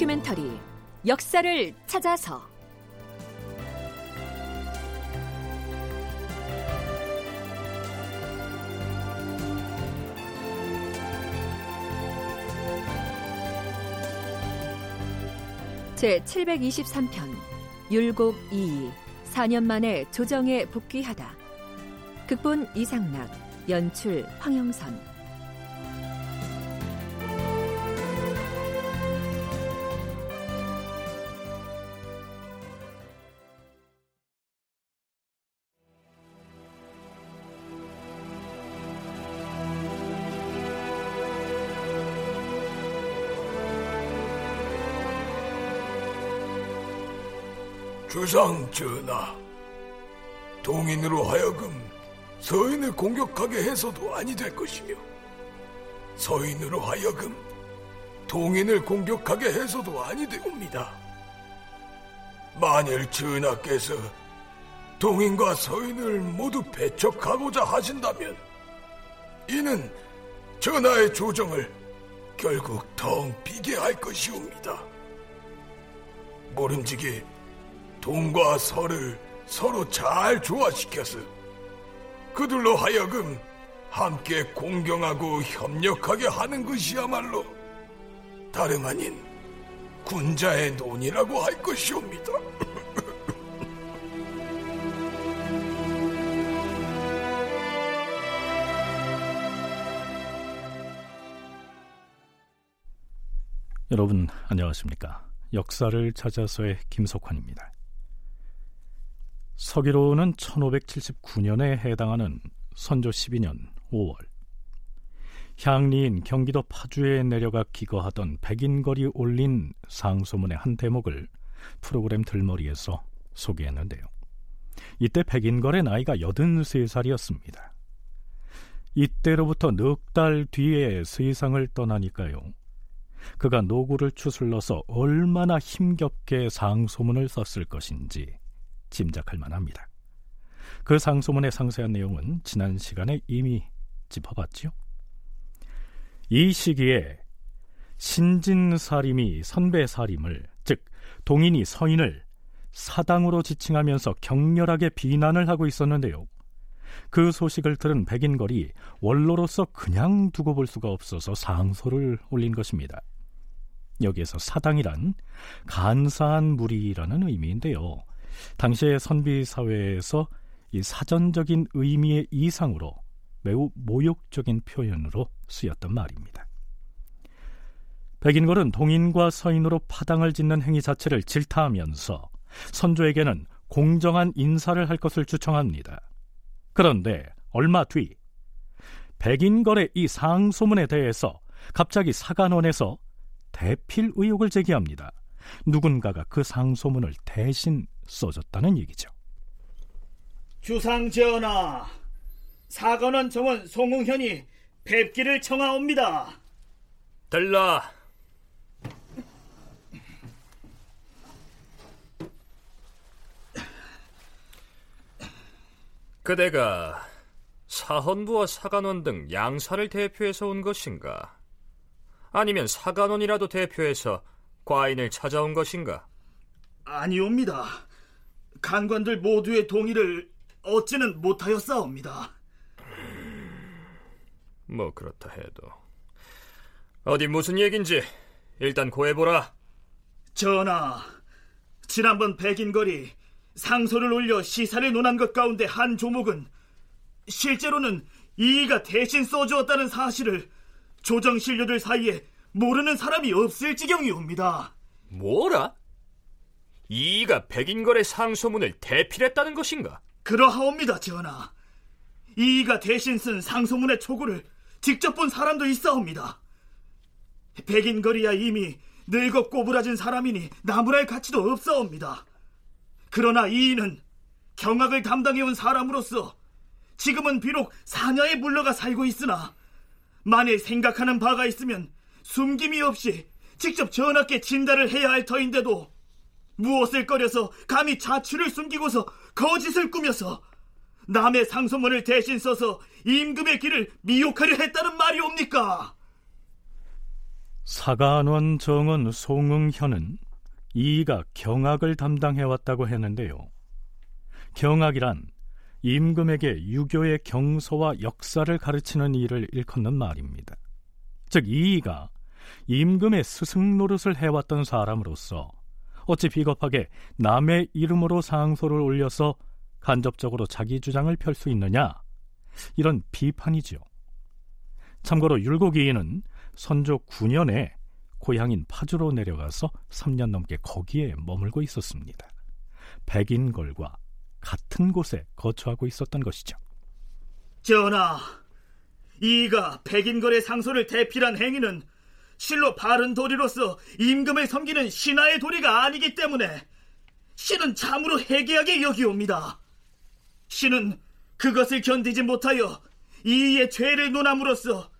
다큐멘터리 역사를 찾아서. 제 723편 율곡 2 4년 만에 조정에 복귀하다. 극본 이상락 연출 황영선 주상 전하, 동인으로 하여금 서인을 공격하게 해서도 아니 될 것이며 서인으로 하여금 동인을 공격하게 해서도 아니 되옵니다. 만일 전하께서 동인과 서인을 모두 배척하고자 하신다면 이는 전하의 조정을 결국 덩 비게 할 것이옵니다. 모름지기 동과 서를 서로 잘 조화시켜서 그들로 하여금 함께 공경하고 협력하게 하는 것이야말로 다름 아닌 군자의 논이라고 할 것이옵니다. 여러분 안녕하십니까? 역사를 찾아서의 김석환입니다. 서기로는 1579년에 해당하는 선조 12년 5월 향리인 경기도 파주에 내려가 기거하던 백인걸이 올린 상소문의 한 대목을 프로그램 들머리에서 소개했는데요. 이때 백인걸의 나이가 83살이었습니다. 이때로부터 넉 달 뒤에 세상을 떠나니까요. 그가 노구를 추슬러서 얼마나 힘겹게 상소문을 썼을 것인지 짐작할 만합니다. 그 상소문의 상세한 내용은 지난 시간에 이미 짚어봤지요. 이 시기에 신진사림이 선배사림을 즉 동인이 서인을 사당으로 지칭하면서 격렬하게 비난을 하고 있었는데요. 그 소식을 들은 백인걸이 원로로서 그냥 두고 볼 수가 없어서 상소를 올린 것입니다. 여기에서 사당이란 간사한 무리라는 의미인데요. 당시의 선비 사회에서 이 사전적인 의미의 이상으로 매우 모욕적인 표현으로 쓰였던 말입니다. 백인걸은 동인과 서인으로 파당을 짓는 행위 자체를 질타하면서 선조에게는 공정한 인사를 할 것을 주청합니다. 그런데 얼마 뒤 백인걸의 이 상소문에 대해서 갑자기 사관원에서 대필 의혹을 제기합니다. 누군가가 그 상소문을 대신 써줬다는 얘기죠. 주상 전하, 사관원 정원 송응현이 뵙기를 청하옵니다. 들라. 그대가 사헌부와 사관원 등 양사를 대표해서 온 것인가? 아니면 사관원이라도 대표해서 과인을 찾아온 것인가? 아니옵니다. 간관들 모두의 동의를 얻지는 못하였사옵니다. 뭐 그렇다 해도 어디 무슨 얘긴지 일단 고해보라. 전하, 지난번 백인거리 상소를 올려 시사를 논한 것 가운데 한 조목은 실제로는 이의가 대신 써주었다는 사실을 조정 신료들 사이에 모르는 사람이 없을 지경이옵니다. 뭐라? 이가 백인걸의 상소문을 대필했다는 것인가? 그러하옵니다, 전하. 이가 대신 쓴 상소문의 초고를 직접 본 사람도 있사옵니다. 백인걸이야 이미 늙어 꼬부라진 사람이니 나무랄 가치도 없사옵니다. 그러나 이인은 경악을 담당해온 사람으로서 지금은 비록 사냐에 물러가 살고 있으나 만일 생각하는 바가 있으면 숨김이 없이 직접 전하께 진달을 해야 할 터인데도 무엇을 꺼려서 감히 자취를 숨기고서 거짓을 꾸며서 남의 상소문을 대신 써서 임금의 길을 미혹하려 했다는 말이옵니까? 사간원 정은 송응현은 이이가 경악을 담당해왔다고 했는데요. 경악이란 임금에게 유교의 경서와 역사를 가르치는 일을 일컫는 말입니다. 즉 이이가 임금의 스승 노릇을 해왔던 사람으로서 어찌 비겁하게 남의 이름으로 상소를 올려서 간접적으로 자기 주장을 펼 수 있느냐 이런 비판이지요. 참고로 율곡이인은 선조 9년에 고향인 파주로 내려가서 3년 넘게 거기에 머물고 있었습니다. 백인걸과 같은 곳에 거처하고 있었던 것이죠. 전하, 이가 백인걸의 상소를 대필한 행위는 실로 바른 도리로서 임금을 섬기는 신하의 도리가 아니기 때문에 신은 참으로 해괴하게 여기옵니다. 신은 그것을 견디지 못하여 이의 죄를 논함으로써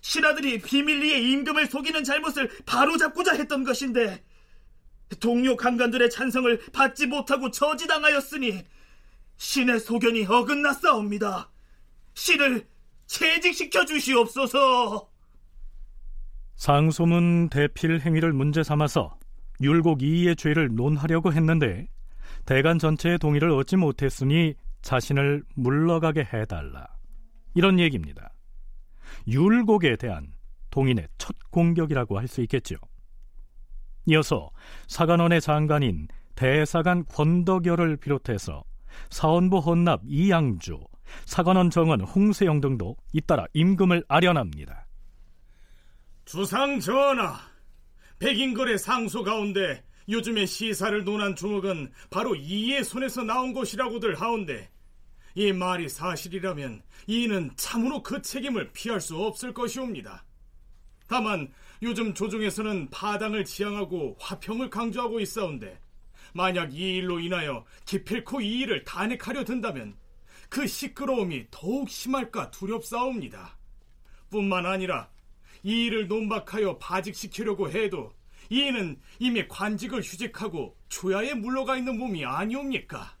신하들이 비밀리에 임금을 속이는 잘못을 바로잡고자 했던 것인데 동료 강간들의 찬성을 받지 못하고 저지당하였으니 신의 소견이 어긋났사옵니다. 신을 채직시켜 주시옵소서. 상소문 대필 행위를 문제 삼아서 율곡 이의 죄를 논하려고 했는데 대간 전체의 동의를 얻지 못했으니 자신을 물러가게 해달라. 이런 얘기입니다. 율곡에 대한 동인의 첫 공격이라고 할 수 있겠죠. 이어서 사관원의 장관인 대사관 권덕열을 비롯해서 사원부 헌납 이양주, 사관원 정원 홍세영 등도 잇따라 임금을 아련합니다. 주상 전하, 백인거래 상소 가운데 요즘에 시사를 논한 주목은 바로 이의 손에서 나온 것이라고들 하온데 이 말이 사실이라면 이는 참으로 그 책임을 피할 수 없을 것이옵니다. 다만 요즘 조정에서는 파당을 지향하고 화평을 강조하고 있사온데 만약 이 일로 인하여 기필코 이 일을 단핵하려 든다면 그 시끄러움이 더욱 심할까 두렵사옵니다. 뿐만 아니라 이 일을 논박하여 바직시키려고 해도 이는 이미 관직을 휴직하고 초야에 물러가 있는 몸이 아니옵니까?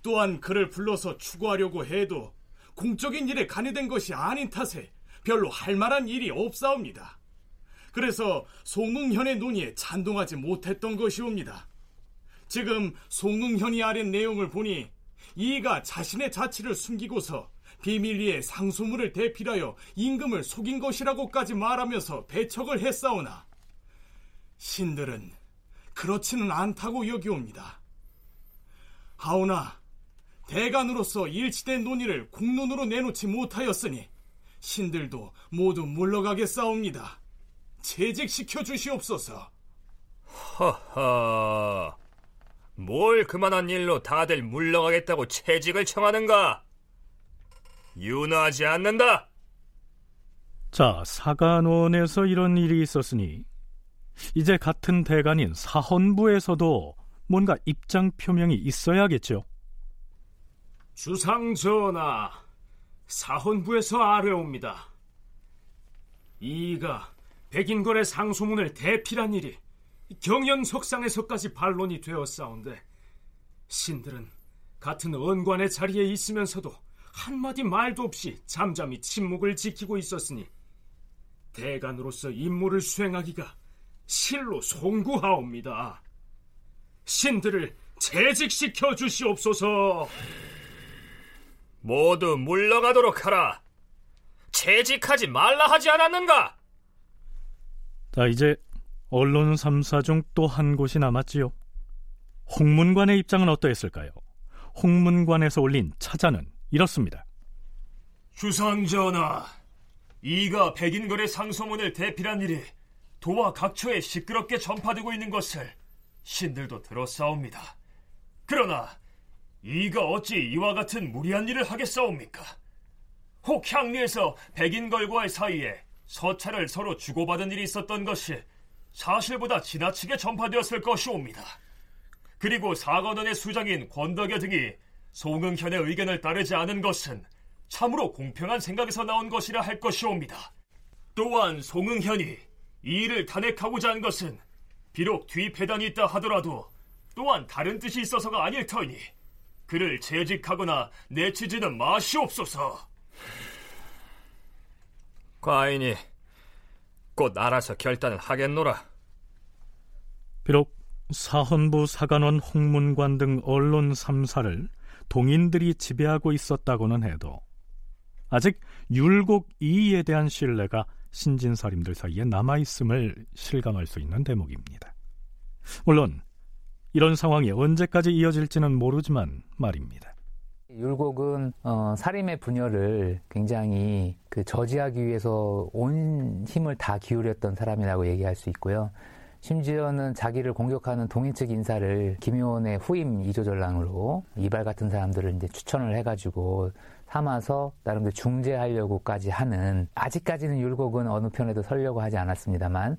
또한 그를 불러서 추구하려고 해도 공적인 일에 간여된 것이 아닌 탓에 별로 할 만한 일이 없사옵니다. 그래서 송응현의 논의에 찬동하지 못했던 것이옵니다. 지금 송응현이 아린 내용을 보니 이가 자신의 자취를 숨기고서 비밀리에 상소문을 대필하여 임금을 속인 것이라고까지 말하면서 배척을 했사오나 신들은 그렇지는 않다고 여기옵니다. 하오나 대간으로서 일치된 논의를 공론으로 내놓지 못하였으니 신들도 모두 물러가겠사옵니다. 채직시켜 주시옵소서. 허허. 뭘 그만한 일로 다들 물러가겠다고 채직을 청하는가? 윤하지 않는다. 자, 사관원에서 이런 일이 있었으니 이제 같은 대관인 사헌부에서도 뭔가 입장 표명이 있어야겠죠. 주상 전하, 사헌부에서 아뢰옵니다. 이가 백인걸의 상소문을 대필한 일이 경연석상에서까지 반론이 되었사온데 신들은 같은 언관의 자리에 있으면서도 한마디 말도 없이 잠잠히 침묵을 지키고 있었으니 대간으로서 임무를 수행하기가 실로 송구하옵니다. 신들을 재직시켜 주시옵소서. 모두 물러가도록 하라. 재직하지 말라 하지 않았는가? 자, 이제 언론 3사 중 또 한 곳이 남았지요. 홍문관의 입장은 어떠했을까요? 홍문관에서 올린 차자는 이렇습니다. 주상 전하, 이가 백인거래 상소문을 대필한 일이 도와 각처에 시끄럽게 전파되고 있는 것을 신들도 들었사옵니다. 그러나 이가 어찌 이와 같은 무리한 일을 하겠사옵니까? 혹 향리에서 백인걸과의 사이에 서찰을 서로 주고받은 일이 있었던 것이 사실보다 지나치게 전파되었을 것이옵니다. 그리고 사관원의 수장인 권덕여 등이 송응현의 의견을 따르지 않은 것은 참으로 공평한 생각에서 나온 것이라 할 것이옵니다. 또한 송응현이 이 일을 탄핵하고자 한 것은 비록 뒤패단이 있다 하더라도 또한 다른 뜻이 있어서가 아닐 터이니 그를 재직하거나 내치지는 마시옵소서. 과인이 곧 알아서 결단을 하겠노라. 비록 사헌부 사관원 홍문관 등 언론 3사를 동인들이 지배하고 있었다고는 해도 아직 율곡 이의에 대한 신뢰가 신진사림들 사이에 남아있음을 실감할 수 있는 대목입니다. 물론 이런 상황이 언제까지 이어질지는 모르지만 말입니다. 율곡은 어, 사림의 분열을 굉장히 그 저지하기 위해서 온 힘을 다 기울였던 사람이라고 얘기할 수 있고요. 심지어는 자기를 공격하는 동인 측 인사를 김효원의 후임 이조전랑으로 이발 같은 사람들을 이제 추천을 해가지고 삼아서 나름대로 중재하려고까지 하는 아직까지는 율곡은 어느 편에도 설려고 하지 않았습니다만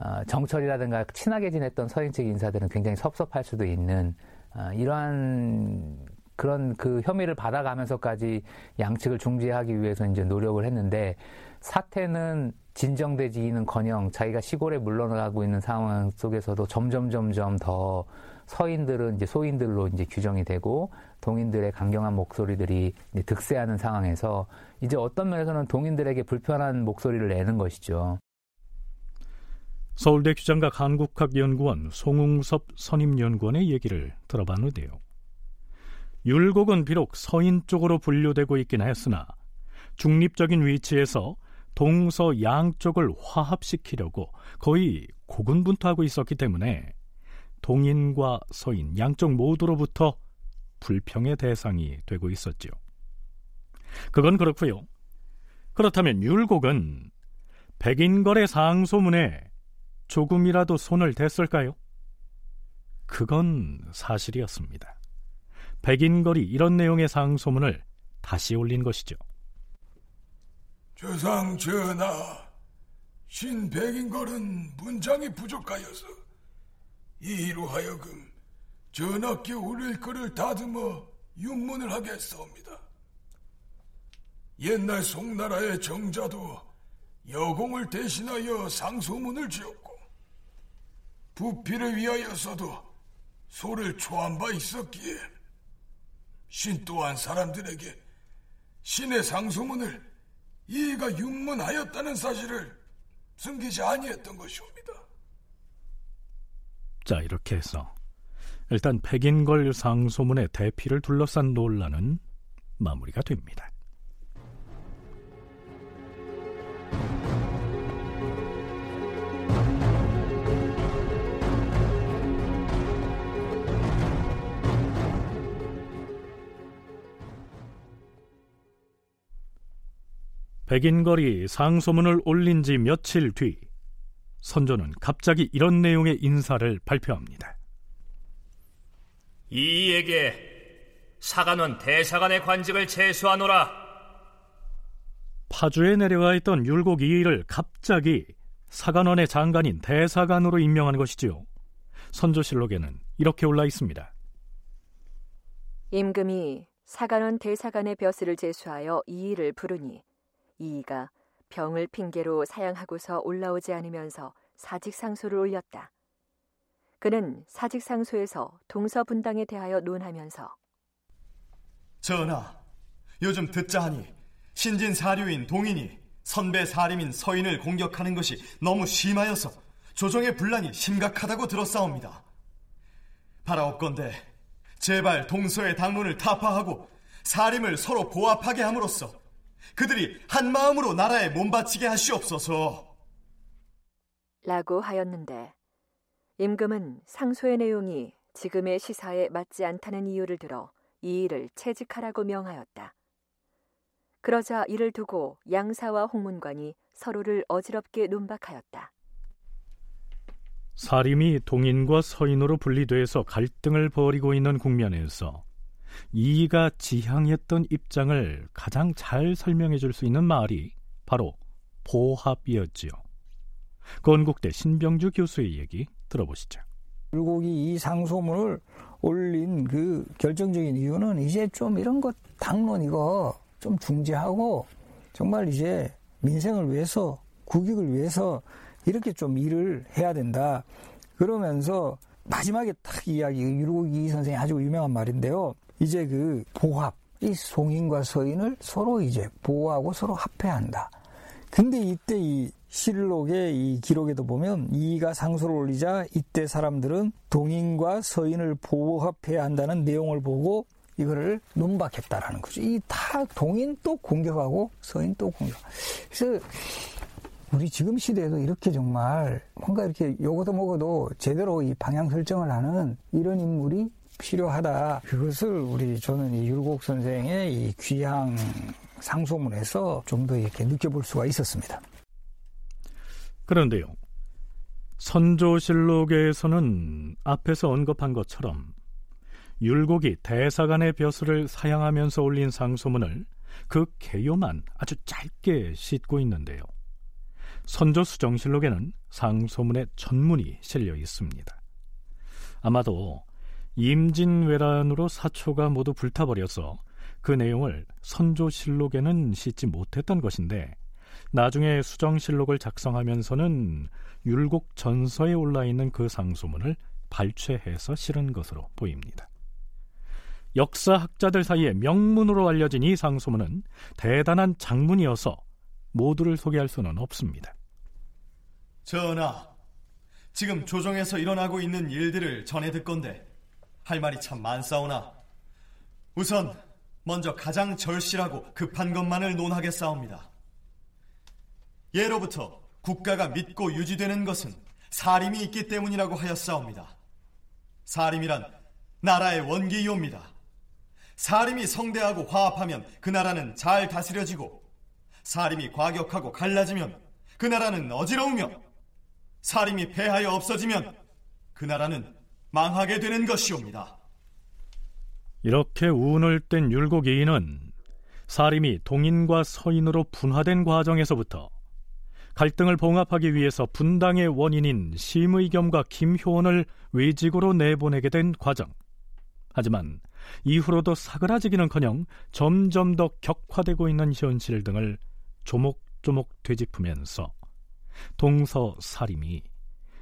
어, 정철이라든가 친하게 지냈던 서인 측 인사들은 굉장히 섭섭할 수도 있는 어, 이러한 그런 그 혐의를 받아가면서까지 양측을 중재하기 위해서 이제 노력을 했는데 사태는 진정되지는커녕 자기가 시골에 물러나가고 있는 상황 속에서도 점점 점점 더 서인들은 이제 소인들로 이제 규정이 되고 동인들의 강경한 목소리들이 득세하는 상황에서 이제 어떤 면에서는 동인들에게 불편한 목소리를 내는 것이죠. 서울대 규장각 한국학연구원 송웅섭 선임연구원의 얘기를 들어봤는데요. 율곡은 비록 서인 쪽으로 분류되고 있긴 했으나 중립적인 위치에서 동서 양쪽을 화합시키려고 거의 고군분투하고 있었기 때문에 동인과 서인 양쪽 모두로부터 불평의 대상이 되고 있었지요. 그건 그렇고요. 그렇다면 율곡은 백인거래 상소문에 조금이라도 손을 댔을까요? 그건 사실이었습니다. 백인거리 이런 내용의 상소문을 다시 올린 것이죠. 주상 전하, 신백인걸은 문장이 부족하여서 이로 하여금 전하께 올릴 글을 다듬어 윤문을 하겠사옵니다. 옛날 송나라의 정자도 여공을 대신하여 상소문을 지었고 부피를 위하여서도 소를 초한 바 있었기에 신 또한 사람들에게 신의 상소문을 이가 윤문하였다는 사실을 숨기지 아니했던 것이옵니다. 자 이렇게 해서 일단 백인걸 상소문의 대피를 둘러싼 논란은 마무리가 됩니다. 백인걸이 상소문을 올린 지 며칠 뒤 선조는 갑자기 이런 내용의 인사를 발표합니다. 이에게 사관원 대사관의 관직을 제수하노라. 파주에 내려가 있던 율곡 이의를 갑자기 사관원의 장관인 대사관으로 임명한 것이지요. 선조실록에는 이렇게 올라 있습니다. 임금이 사관원 대사관의 벼슬을 제수하여 이의를 부르니 이이가 병을 핑계로 사양하고서 올라오지 않으면서 사직상소를 올렸다. 그는 사직상소에서 동서분당에 대하여 논하면서 전하, 요즘 듣자 하니 신진 사류인 동인이 선배 사림인 서인을 공격하는 것이 너무 심하여서 조정의 분란이 심각하다고 들었사옵니다. 바라옵건대 제발 동서의 당론을 타파하고 사림을 서로 보합하게 함으로써 그들이 한 마음으로 나라에 몸바치게 하시옵소서. 라고 하였는데 임금은 상소의 내용이 지금의 시사에 맞지 않다는 이유를 들어 이 일을 채직하라고 명하였다. 그러자 이를 두고 양사와 홍문관이 서로를 어지럽게 논박하였다. 사림이 동인과 서인으로 분리돼서 갈등을 벌이고 있는 국면에서 이가 지향했던 입장을 가장 잘 설명해 줄 수 있는 말이 바로 보합이었지요. 건국대 신병주 교수의 얘기 들어보시죠. 불고기 이 상소문을 올린 그 결정적인 이유는 이제 좀 이런 것 당론 이거 좀 중재하고 정말 이제 민생을 위해서 국익을 위해서 이렇게 좀 일을 해야 된다. 그러면서 마지막에 딱 이야기 유로기 선생이 아주 유명한 말인데요. 이제 그 보합, 이 송인과 서인을 서로 이제 보호하고 서로 합해야 한다. 근데 이때 이 실록의 이 기록에도 보면 이가 상소를 올리자 이때 사람들은 동인과 서인을 보호합해야 한다는 내용을 보고 이거를 논박했다라는 거죠. 이 다 동인 또 공격하고 서인 또 공격. 그래서 우리 지금 시대에도 이렇게 정말 뭔가 이렇게 요거도 먹어도 제대로 이 방향 설정을 하는 이런 인물이 필요하다. 그것을 우리 저는 이 율곡 선생의 이 귀향 상소문에서 좀 더 이렇게 느껴볼 수가 있었습니다. 그런데요. 선조실록에서는 앞에서 언급한 것처럼 율곡이 대사관의 벼슬을 사양하면서 올린 상소문을 그 개요만 아주 짧게 싣고 있는데요. 선조수정실록에는 상소문의 전문이 실려 있습니다. 아마도 임진왜란으로 사초가 모두 불타버려서 그 내용을 선조실록에는 싣지 못했던 것인데 나중에 수정실록을 작성하면서는 율곡 전서에 올라 있는 그 상소문을 발췌해서 실은 것으로 보입니다. 역사학자들 사이에 명문으로 알려진 이 상소문은 대단한 장문이어서 모두를 소개할 수는 없습니다. 전하, 지금 조정에서 일어나고 있는 일들을 전해 듣건데 할 말이 참 많사오나 우선 먼저 가장 절실하고 급한 것만을 논하겠사옵니다. 예로부터 국가가 믿고 유지되는 것은 사림이 있기 때문이라고 하였사옵니다. 사림이란 나라의 원기이옵니다. 사림이 성대하고 화합하면 그 나라는 잘 다스려지고 사림이 과격하고 갈라지면 그 나라는 어지러우며 사림이 패하여 없어지면 그 나라는 망하게 되는 것이옵니다. 이렇게 운을 뗀 율곡이인은 사림이 동인과 서인으로 분화된 과정에서부터 갈등을 봉합하기 위해서 분당의 원인인 심의겸과 김효원을 외직으로 내보내게 된 과정. 하지만 이후로도 사그라지기는커녕 점점 더 격화되고 있는 현실 등을 조목조목 되짚으면서 동서 사림이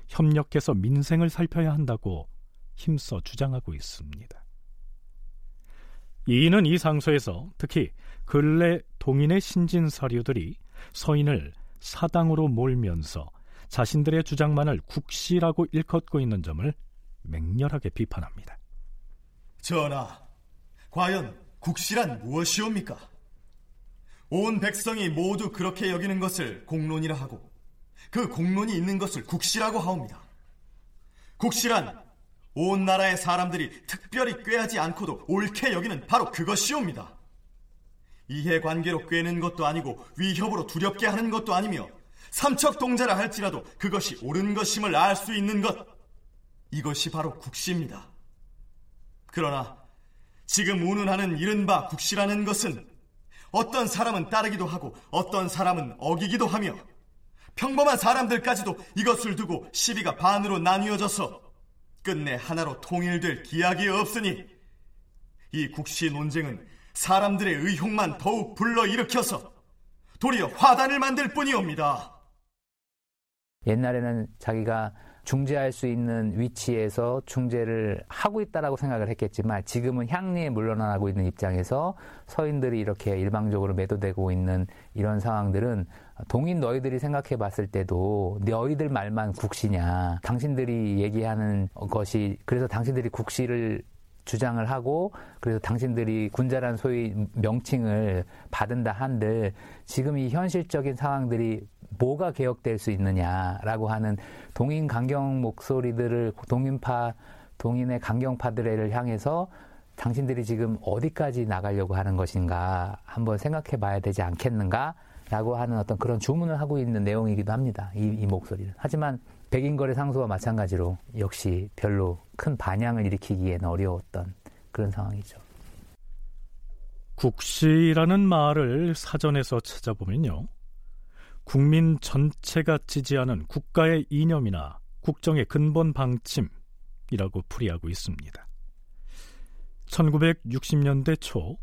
협력해서 민생을 살펴야 한다고 힘써 주장하고 있습니다. 이는 이 상소에서 특히 근래 동인의 신진 서류들이 서인을 사당으로 몰면서 자신들의 주장만을 국시라고 일컫고 있는 점을 맹렬하게 비판합니다. 전하, 과연 국시란 무엇이옵니까? 온 백성이 모두 그렇게 여기는 것을 공론이라 하고 그 공론이 있는 것을 국시라고 하옵니다. 국시란 온 나라의 사람들이 특별히 꾀하지 않고도 옳게 여기는 바로 그것이옵니다. 이해관계로 꾀는 것도 아니고 위협으로 두렵게 하는 것도 아니며 삼척 동자라 할지라도 그것이 옳은 것임을 알 수 있는 것 이것이 바로 국시입니다. 그러나 지금 운운하는 이른바 국시라는 것은 어떤 사람은 따르기도 하고 어떤 사람은 어기기도 하며 평범한 사람들까지도 이것을 두고 시비가 반으로 나뉘어져서 끝내 하나로 통일될 기약이 없으니 이 국시 논쟁은 사람들의 의혹만 더욱 불러일으켜서 도리어 화단을 만들 뿐이옵니다. 옛날에는 자기가 중재할 수 있는 위치에서 중재를 하고 있다라고 생각을 했겠지만 지금은 향리에 물러나고 있는 입장에서 서인들이 이렇게 일방적으로 매도되고 있는 이런 상황들은 동인 너희들이 생각해 봤을 때도 너희들 말만 국시냐. 당신들이 얘기하는 것이 그래서 당신들이 국시를 주장을 하고 그래서 당신들이 군자란 소위 명칭을 받은다 한들 지금 이 현실적인 상황들이 뭐가 개혁될 수 있느냐라고 하는 동인 강경 목소리들을 동인파 동인의 강경파들을 향해서 당신들이 지금 어디까지 나가려고 하는 것인가 한번 생각해 봐야 되지 않겠는가라고 하는 어떤 그런 주문을 하고 있는 내용이기도 합니다. 이, 이 목소리는. 하지만 백인거래 상소와 마찬가지로 역시 별로 큰 반향을 일으키기에는 어려웠던 그런 상황이죠. 국시라는 말을 사전에서 찾아보면요. 국민 전체가 지지하는 국가의 이념이나 국정의 근본 방침이라고 풀이하고 있습니다. 1960년대 초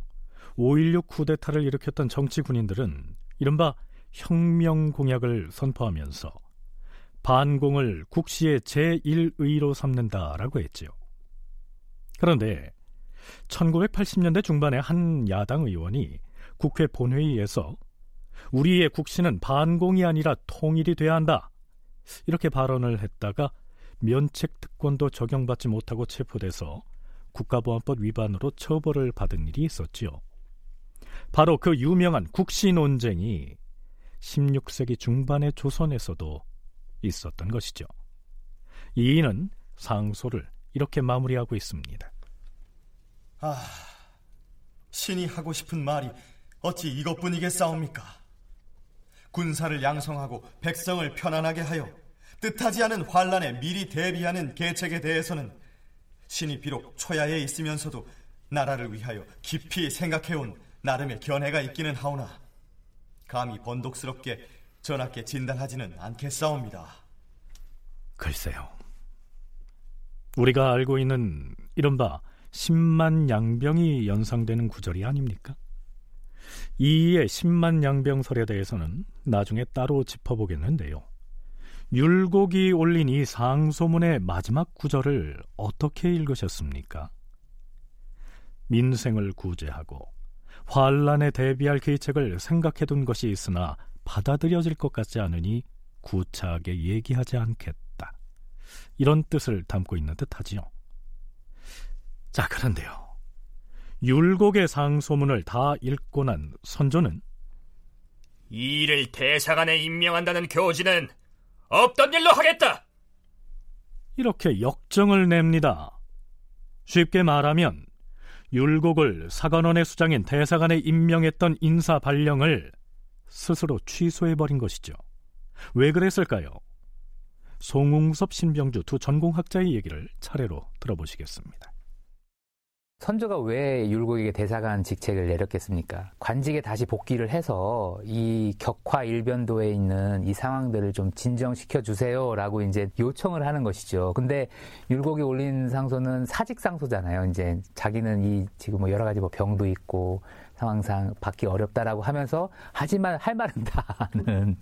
5.16 쿠데타를 일으켰던 정치 군인들은 이른바 혁명 공약을 선포하면서 반공을 국시의 제1의로 삼는다라고 했지요. 그런데 1980년대 중반에 한 야당 의원이 국회 본회의에서 우리의 국신은 반공이 아니라 통일이 돼야 한다. 이렇게 발언을 했다가 면책 특권도 적용받지 못하고 체포돼서 국가보안법 위반으로 처벌을 받은 일이 있었지요. 바로 그 유명한 국시 논쟁이 16세기 중반의 조선에서도 있었던 것이죠. 이인은 상소를 이렇게 마무리하고 있습니다. 아, 신이 하고 싶은 말이 어찌 이것뿐이겠사옵니까? 군사를 양성하고 백성을 편안하게 하여 뜻하지 않은 환란에 미리 대비하는 계책에 대해서는 신이 비록 초야에 있으면서도 나라를 위하여 깊이 생각해온 나름의 견해가 있기는 하오나 감히 번독스럽게 전하께 진단하지는 않겠사옵니다. 글쎄요. 우리가 알고 있는 이른바 10만 양병이 연상되는 구절이 아닙니까? 이의 10만 양병설에 대해서는 나중에 따로 짚어보겠는데요. 율곡이 올린 이 상소문의 마지막 구절을 어떻게 읽으셨습니까? 민생을 구제하고 환란에 대비할 계책을 생각해둔 것이 있으나 받아들여질 것 같지 않으니 구차하게 얘기하지 않겠다. 이런 뜻을 담고 있는 듯하지요. 자, 그런데요. 율곡의 상소문을 다 읽고 난 선조는 이 일을 대사관에 임명한다는 교지는 없던 일로 하겠다. 이렇게 역정을 냅니다. 쉽게 말하면 율곡을 사관원의 수장인 대사관에 임명했던 인사 발령을 스스로 취소해버린 것이죠. 왜 그랬을까요? 송웅섭, 신병주 두 전공학자의 얘기를 차례로 들어보시겠습니다. 선조가 왜 율곡에게 대사관 직책을 내렸겠습니까? 관직에 다시 복귀를 해서 이 격화 일변도에 있는 이 상황들을 좀 진정시켜 주세요라고 이제 요청을 하는 것이죠. 근데 율곡이 올린 상소는 사직 상소잖아요. 이제 자기는 이 지금 뭐 여러 가지 뭐 병도 있고 상황상 받기 어렵다라고 하면서 하지만 할 말은 다 하는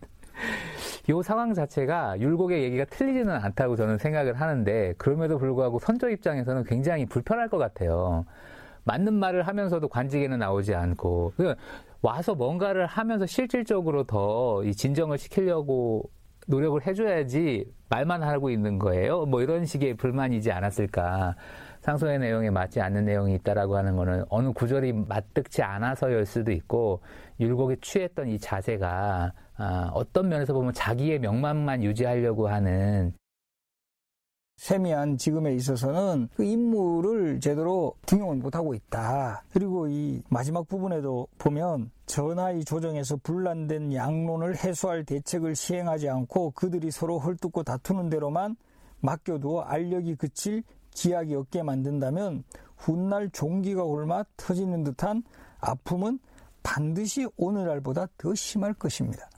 이 상황 자체가 율곡의 얘기가 틀리지는 않다고 저는 생각을 하는데 그럼에도 불구하고 선조 입장에서는 굉장히 불편할 것 같아요. 맞는 말을 하면서도 관직에는 나오지 않고 와서 뭔가를 하면서 실질적으로 더 이 진정을 시키려고 노력을 해줘야지 말만 하고 있는 거예요. 뭐 이런 식의 불만이지 않았을까. 상소의 내용에 맞지 않는 내용이 있다라고 하는 거는 어느 구절이 맞득치 않아서일 수도 있고 율곡이 취했던 이 자세가 아, 어떤 면에서 보면 자기의 명망만 유지하려고 하는 세미한 지금에 있어서는 그 임무를 제대로 등용을 못하고 있다. 그리고 이 마지막 부분에도 보면 전하의 조정에서 분란된 양론을 해소할 대책을 시행하지 않고 그들이 서로 헐뜯고 다투는 대로만 맡겨두어 알력이 그칠 기약이 없게 만든다면 훗날 종기가 옮아 터지는 듯한 아픔은 반드시 오늘날보다 더 심할 것입니다.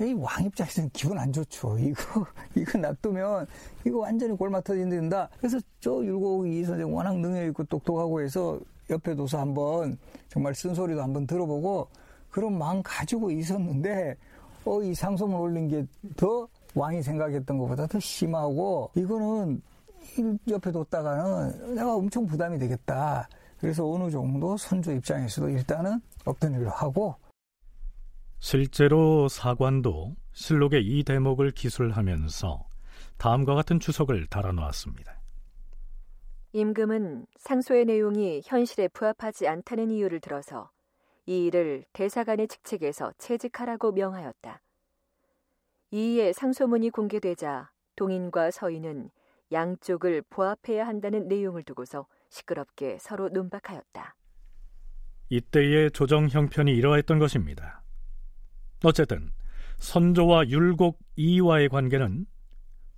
이 왕 입장에서는 기분 안 좋죠. 이거, 이거 놔두면, 이거 완전히 골마 터진다. 그래서 저 율곡이 선생 워낙 능력있고 똑똑하고 해서 옆에 둬서 한번 정말 쓴소리도 한번 들어보고 그런 마음 가지고 있었는데, 어, 이 상소문 올린 게 더 왕이 생각했던 것보다 더 심하고, 이거는 옆에 뒀다가는 내가 엄청 부담이 되겠다. 그래서 어느 정도 선조 입장에서도 일단은 없던 일로 하고, 실제로 사관도 실록의 이 대목을 기술하면서 다음과 같은 추석을 달아놓았습니다. 임금은 상소의 내용이 현실에 부합하지 않다는 이유를 들어서 이 일을 대사관의 직책에서 채직하라고 명하였다. 이에 상소문이 공개되자 동인과 서인은 양쪽을 보합해야 한다는 내용을 두고서 시끄럽게 서로 논박하였다. 이때의 조정 형편이 이러했던 것입니다. 어쨌든 선조와 율곡 이와의 관계는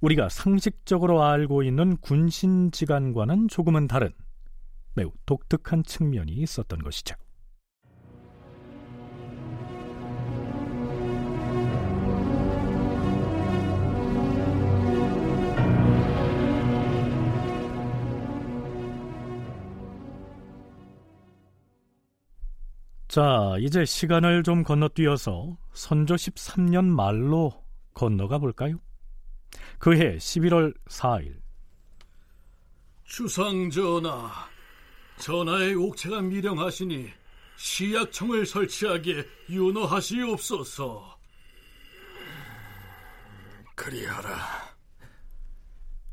우리가 상식적으로 알고 있는 군신지간과는 조금은 다른 매우 독특한 측면이 있었던 것이죠. 자, 이제 시간을 좀 건너뛰어서 선조 13년 말로 건너가 볼까요? 그해 11월 4일. 주상 전하, 전하의 옥체가 미령하시니 시약청을 설치하기에 윤호하시옵소서. 그리하라.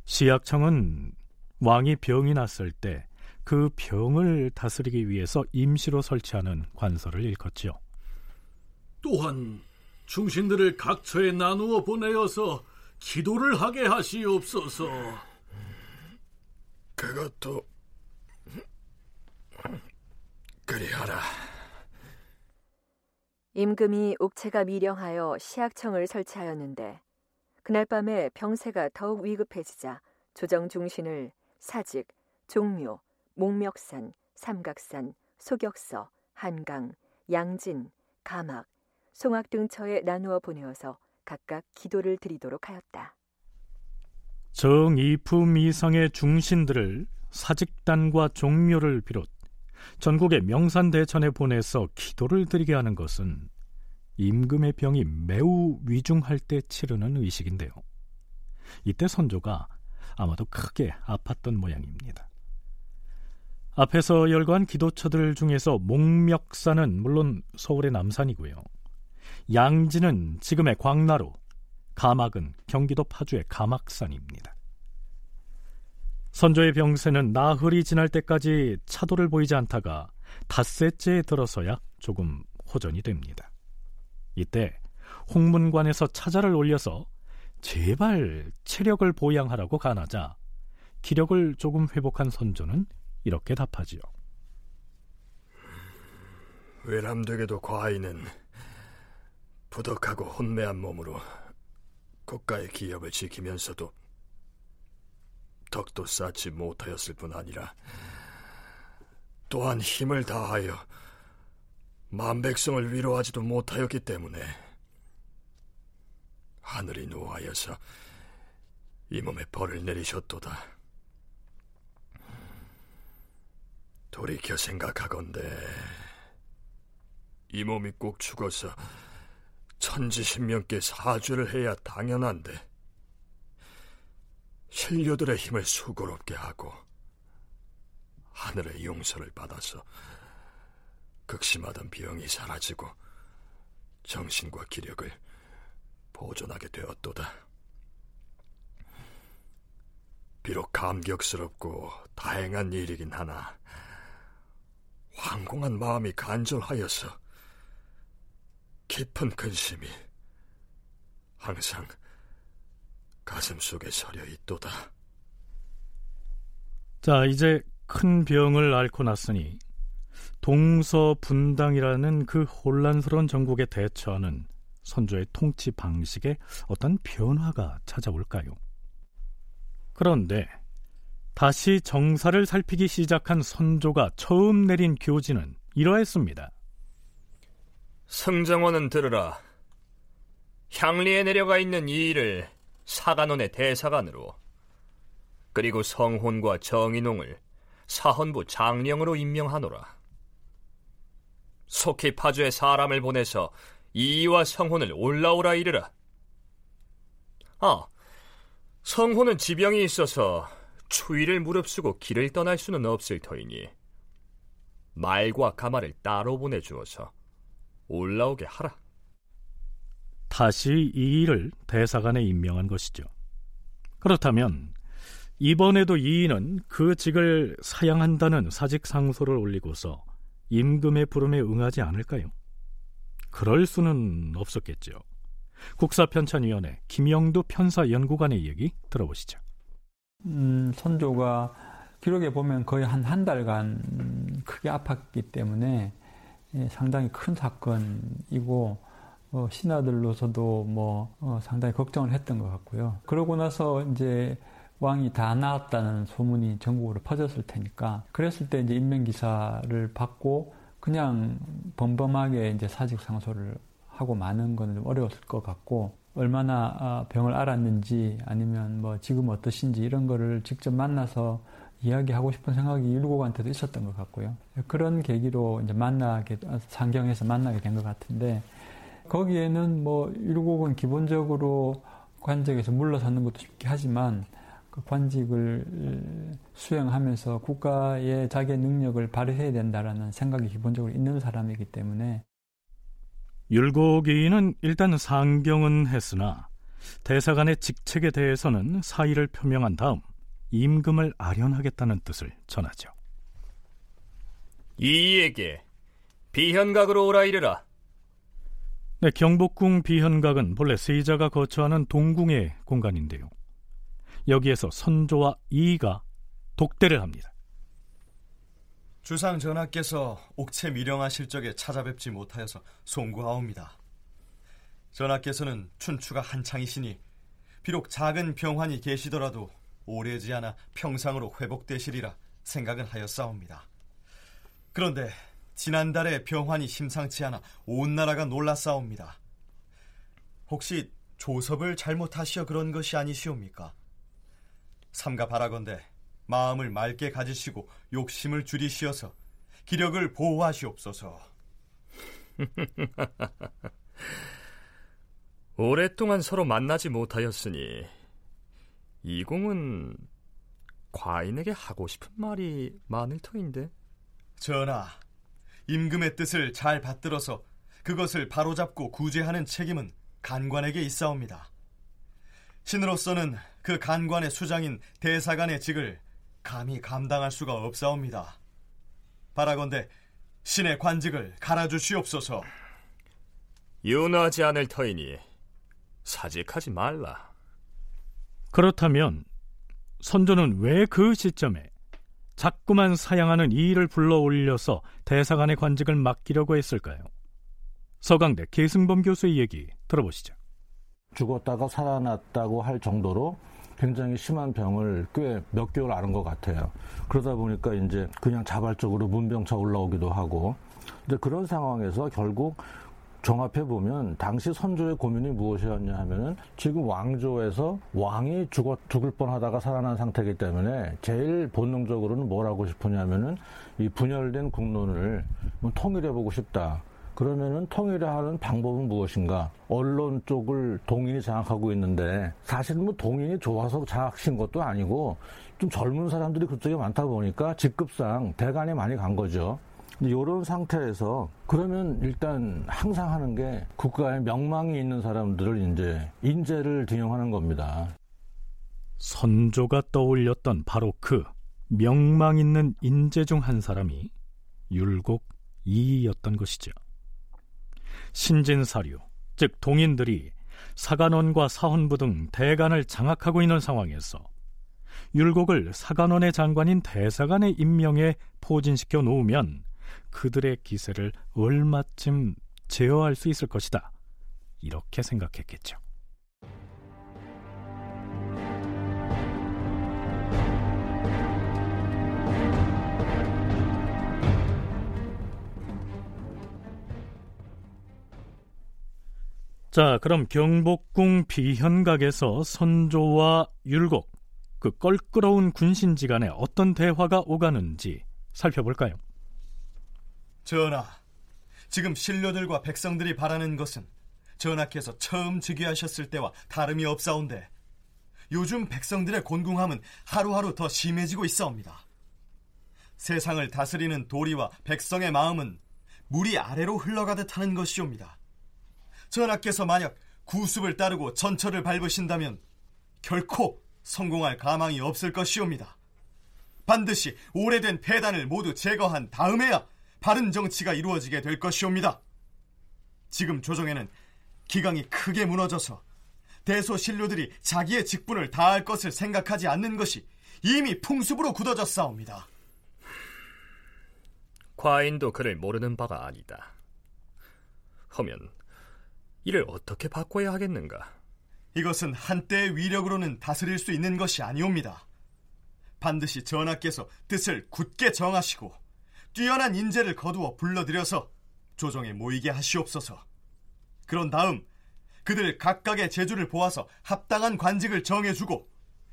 시약청은 왕이 병이 났을 때 그 병을 다스리기 위해서 임시로 설치하는 관서를 일컫지요. 또한 중신들을 각처에 나누어 보내어서 기도를 하게 하시옵소서. 그것도 그리하라. 임금이 옥체가 미령하여 시약청을 설치하였는데 그날 밤에 병세가 더욱 위급해지자 조정 중신을 사직, 종묘, 목멱산, 삼각산, 소격서, 한강, 양진, 가막, 송악 등처에 나누어 보내어서 각각 기도를 드리도록 하였다. 정이품 이상의 중신들을 사직단과 종묘를 비롯 전국의 명산대천에 보내서 기도를 드리게 하는 것은 임금의 병이 매우 위중할 때 치르는 의식인데요. 이때 선조가 아마도 크게 아팠던 모양입니다. 앞에서 열거한 기도처들 중에서 목멱산은 물론 서울의 남산이고요. 양지는 지금의 광나루, 가막은 경기도 파주의 가막산입니다. 선조의 병세는 나흘이 지날 때까지 차도를 보이지 않다가 닷새째에 들어서야 조금 호전이 됩니다. 이때 홍문관에서 차자를 올려서 제발 체력을 보양하라고 간하자 기력을 조금 회복한 선조는 이렇게 답하지요. 외람되게도 과인은 부덕하고 혼매한 몸으로 국가의 기업을 지키면서도 덕도 쌓지 못하였을 뿐 아니라 또한 힘을 다하여 만백성을 위로하지도 못하였기 때문에 하늘이 노하여서 이 몸에 벌을 내리셨도다. 돌이켜 생각하건대 이 몸이 꼭 죽어서 천지신명께 사죄를 해야 당연한데 신료들의 힘을 수고롭게 하고 하늘의 용서를 받아서 극심하던 병이 사라지고 정신과 기력을 보존하게 되었도다. 비록 감격스럽고 다행한 일이긴 하나 황공한 마음이 간절하여서 깊은 근심이 항상 가슴 속에 서려 있도다. 자, 이제 큰 병을 앓고 났으니 동서분당이라는 그 혼란스러운 전국에 대처하는 선조의 통치 방식에 어떤 변화가 찾아올까요? 그런데 다시 정사를 살피기 시작한 선조가 처음 내린 교지는 이러했습니다. 승정원은 들으라. 향리에 내려가 있는 이 일을 사관원의 대사관으로 그리고 성혼과 정인홍을 사헌부 장령으로 임명하노라. 속히 파주에 사람을 보내서 이와 성혼을 올라오라 이르라. 아, 성혼은 지병이 있어서 추위를 무릅쓰고 길을 떠날 수는 없을 터이니 말과 가마를 따로 보내주어서 올라오게 하라. 다시 이 일을 대사관에 임명한 것이죠. 그렇다면 이번에도 이인은 그 직을 사양한다는 사직 상소를 올리고서 임금의 부름에 응하지 않을까요? 그럴 수는 없었겠죠. 국사편찬위원회 김영두 편사연구관의 얘기 들어보시죠. 음, 선조가 기록에 보면 거의 한 한 달간 크게 아팠기 때문에 예, 상당히 큰 사건이고 어, 신하들로서도 뭐 어, 상당히 걱정을 했던 것 같고요. 그러고 나서 이제 왕이 다 나았다는 소문이 전국으로 퍼졌을 테니까 그랬을 때 이제 인명 기사를 받고 그냥 범범하게 이제 사직 상소를 하고 마는 건좀 어려웠을 것 같고 얼마나 아, 병을 알았는지 아니면 뭐 지금 어떠신지 이런 거를 직접 만나서 이야기하고 싶은 생각이 율곡한테도 있었던 것 같고요. 그런 계기로 이제 만나게 상경에서 만나게 된 것 같은데 거기에는 뭐 율곡은 기본적으로 관적에서 물러서는 것도 쉽게 하지만 그 관직을 수행하면서 국가의 자기의 능력을 발휘해야 된다라는 생각이 기본적으로 있는 사람이기 때문에 율곡이는 일단 상경은 했으나 대사관의 직책에 대해서는 사의를 표명한 다음 임금을 아련하겠다는 뜻을 전하죠. 이에게 비현각으로 오라 이르라. 네, 경복궁 비현각은 본래 세자가 거처하는 동궁의 공간인데요. 여기에서 선조와 이가 독대를 합니다. 주상 전하께서 옥체 미령하 실 적에 찾아뵙지 못하여서 송구하옵니다. 전하께서는 춘추가 한창이시니 비록 작은 병환이 계시더라도 오래지 않아 평상으로 회복되시리라 생각은 하였사옵니다. 그런데 지난달에 병환이 심상치 않아 온 나라가 놀랐사옵니다. 혹시 조섭을 잘못하시어 그런 것이 아니시옵니까? 삼가 바라건대 마음을 맑게 가지시고 욕심을 줄이시어서 기력을 보호하시옵소서. 오랫동안 서로 만나지 못하였으니 이공은 과인에게 하고 싶은 말이 많을 터인데. 전하, 임금의 뜻을 잘 받들어서 그것을 바로잡고 구제하는 책임은 간관에게 있사옵니다. 신으로서는 그 간관의 수장인 대사관의 직을 감히 감당할 수가 없사옵니다. 바라건대 신의 관직을 갈아주시옵소서. 윤하지 않을 터이니 사직하지 말라. 그렇다면 선조는 왜 그 시점에 자꾸만 사양하는 이의를 불러 올려서 대사관의 관직을 맡기려고 했을까요? 서강대 계승범 교수의 얘기 들어보시죠. 죽었다가 살아났다고 할 정도로 굉장히 심한 병을 꽤 몇 개월 앓은 것 같아요. 그러다 보니까 이제 그냥 자발적으로 문병차 올라오기도 하고, 이제 그런 상황에서 결국 종합해 보면 당시 선조의 고민이 무엇이었냐 하면은 지금 왕조에서 왕이 죽었 죽을 뻔하다가 살아난 상태이기 때문에 제일 본능적으로는 뭘 하고 싶으냐면은 이 분열된 국론을 뭐 통일해 보고 싶다. 그러면은 통일하는 방법은 무엇인가? 언론 쪽을 동인이 장악하고 있는데 사실 뭐 동인이 좋아서 장악신 것도 아니고 좀 젊은 사람들이 그쪽에 많다 보니까 직급상 대관이 많이 간 거죠. 이런 상태에서 그러면 일단 항상 하는 게 국가에 명망이 있는 사람들을 이제 인재를 등용하는 겁니다. 선조가 떠올렸던 바로 그 명망 있는 인재 중 한 사람이 율곡 이이였던 것이죠. 신진사류, 즉 동인들이 사간원과 사헌부 등 대간을 장악하고 있는 상황에서 율곡을 사간원의 장관인 대사관의 임명에 포진시켜 놓으면 그들의 기세를 얼마쯤 제어할 수 있을 것이다. 이렇게 생각했겠죠. 자, 그럼 경복궁 비현각에서 선조와 율곡, 그 껄끄러운 군신지 간에 어떤 대화가 오가는지 살펴볼까요? 전하, 지금 신료들과 백성들이 바라는 것은 전하께서 처음 즉위하셨을 때와 다름이 없사온데 요즘 백성들의 곤궁함은 하루하루 더 심해지고 있사옵니다. 세상을 다스리는 도리와 백성의 마음은 물이 아래로 흘러가듯 하는 것이옵니다. 전하께서 만약 구습을 따르고 전철을 밟으신다면 결코 성공할 가망이 없을 것이옵니다. 반드시 오래된 폐단을 모두 제거한 다음에야 바른 정치가 이루어지게 될 것이옵니다. 지금 조정에는 기강이 크게 무너져서 대소신료들이 자기의 직분을 다할 것을 생각하지 않는 것이 이미 풍습으로 굳어졌사옵니다. 과인도 그를 모르는 바가 아니다. 허면 이를 어떻게 바꿔야 하겠는가? 이것은 한때의 위력으로는 다스릴 수 있는 것이 아니옵니다. 반드시 전하께서 뜻을 굳게 정하시고 뛰어난 인재를 거두어 불러들여서 조정에 모이게 하시옵소서. 그런 다음 그들 각각의 재주를 보아서 합당한 관직을 정해주고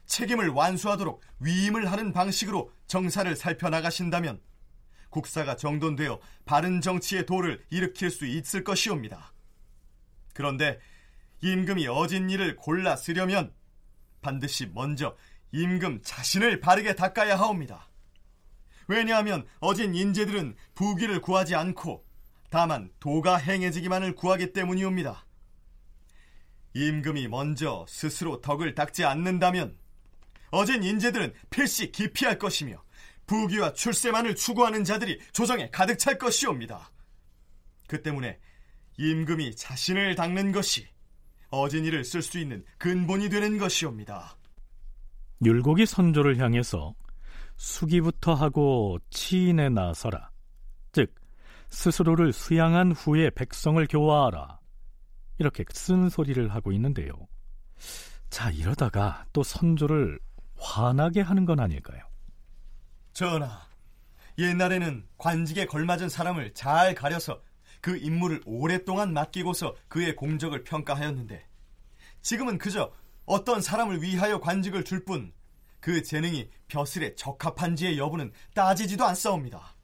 책임을 완수하도록 위임을 하는 방식으로 정사를 살펴나가신다면 국사가 정돈되어 바른 정치의 도를 일으킬 수 있을 것이옵니다. 그런데 임금이 어진 일을 골라 쓰려면 반드시 먼저 임금 자신을 바르게 닦아야 하옵니다. 왜냐하면 어진 인재들은 부귀를 구하지 않고 다만 도가 행해지기만을 구하기 때문이옵니다. 임금이 먼저 스스로 덕을 닦지 않는다면 어진 인재들은 필시 기피할 것이며 부귀와 출세만을 추구하는 자들이 조정에 가득 찰 것이옵니다. 그 때문에 임금이 자신을 닦는 것이 어진이를 쓸 수 있는 근본이 되는 것이옵니다. 율곡이 선조를 향해서 수기부터 하고 치인에 나서라. 즉 스스로를 수양한 후에 백성을 교화하라. 이렇게 쓴 소리를 하고 있는데요. 자, 이러다가 또 선조를 화나게 하는 건 아닐까요? 전하, 옛날에는 관직에 걸맞은 사람을 잘 가려서 그 임무를 오랫동안 맡기고서 그의 공적을 평가하였는데 지금은 그저 어떤 사람을 위하여 관직을 줄 뿐 그 재능이 벼슬에 적합한지의 여부는 따지지도 않사옵니다.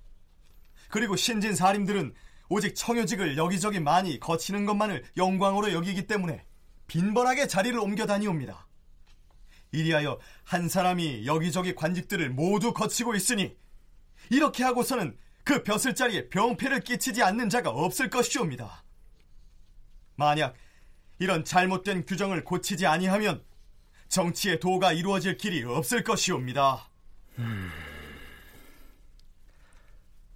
그리고 신진 사림들은 오직 청요직을 여기저기 많이 거치는 것만을 영광으로 여기기 때문에 빈번하게 자리를 옮겨 다니옵니다. 이리하여 한 사람이 여기저기 관직들을 모두 거치고 있으니 이렇게 하고서는 그 벼슬 자리에 병폐를 끼치지 않는 자가 없을 것이옵니다. 만약 이런 잘못된 규정을 고치지 아니하면 정치의 도가 이루어질 길이 없을 것이옵니다. 음...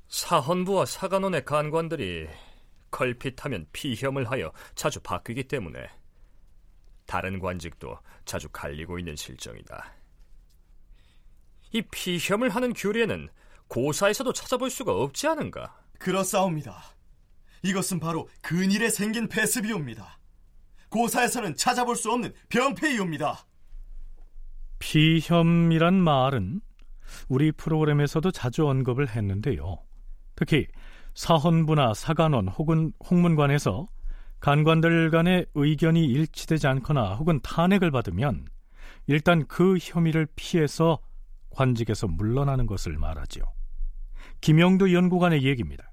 사헌부와 사관원의 간관들이 걸핏하면 피혐을 하여 자주 바뀌기 때문에 다른 관직도 자주 갈리고 있는 실정이다. 이 피혐을 하는 규례는 고사에서도 찾아볼 수가 없지 않은가? 그렇사옵니다. 이것은 바로 근일에 생긴 패습이옵니다. 고사에서는 찾아볼 수 없는 병폐이옵니다. 피혐이란 말은 우리 프로그램에서도 자주 언급을 했는데요. 특히 사헌부나 사관원 혹은 홍문관에서 간관들 간의 의견이 일치되지 않거나 혹은 탄핵을 받으면 일단 그 혐의를 피해서 관직에서 물러나는 것을 말하죠. 김영도 연구관의 얘기입니다.